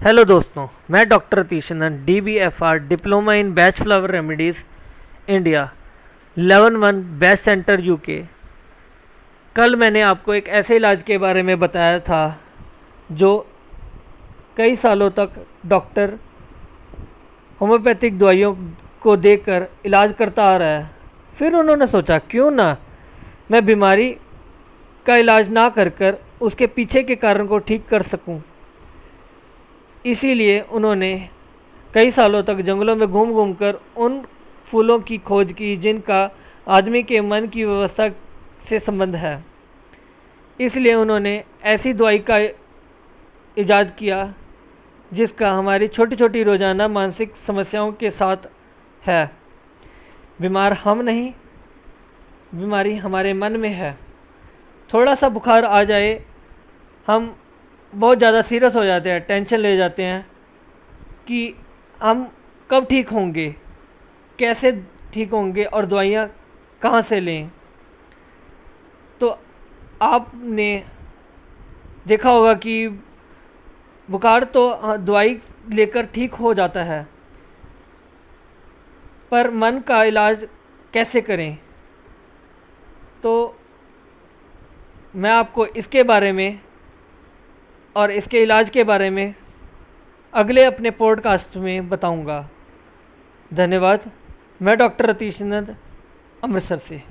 Hello दोस्तों, मैं doctor Tishanand D B F R diploma in Bach flower remedies India level one Bach centre UK कल मैंने आपको एक ऐसे इलाज के बारे में बताया था, जो कई सालों तक डॉक्टर होम्योपैथिक दवाइयों को देकर इलाज करता आ रहा है। फिर उन्होंने सोचा, क्यों ना? मैं बीमारी का इलाज ना कर कर उसके पीछे के कारण को ठीक कर सकूँ। इसीलिए उन्होंने कई सालों तक जंगलों में घूम घूम कर उन फूलों की खोज की जिनका आदमी के मन की व्यवस्था से संबंध है। इसलिए उन्होंने ऐसी दवाई का ईजाद किया, जिसका हमारी छोटी छोटी रोज़ाना मानसिक समस्याओं के साथ है। बीमार हम नहीं, बीमारी हमारे मन में है। थोड़ा सा बुखार आ जाए, हम बहुत ज़्यादा सीरियस हो जाते हैं टेंशन ले जाते हैं कि हम कब ठीक होंगे, कैसे ठीक होंगे और दवाइयाँ कहाँ से लें। तो आपने देखा होगा कि बुखार तो दवाई लेकर ठीक हो जाता है, पर मन का इलाज कैसे करें? तो मैं आपको इसके बारे में और इसके इलाज के बारे में अगले अपने पॉडकास्ट में बताऊँगा। धन्यवाद। मैं डॉक्टर रतीश नंद अमृतसर से।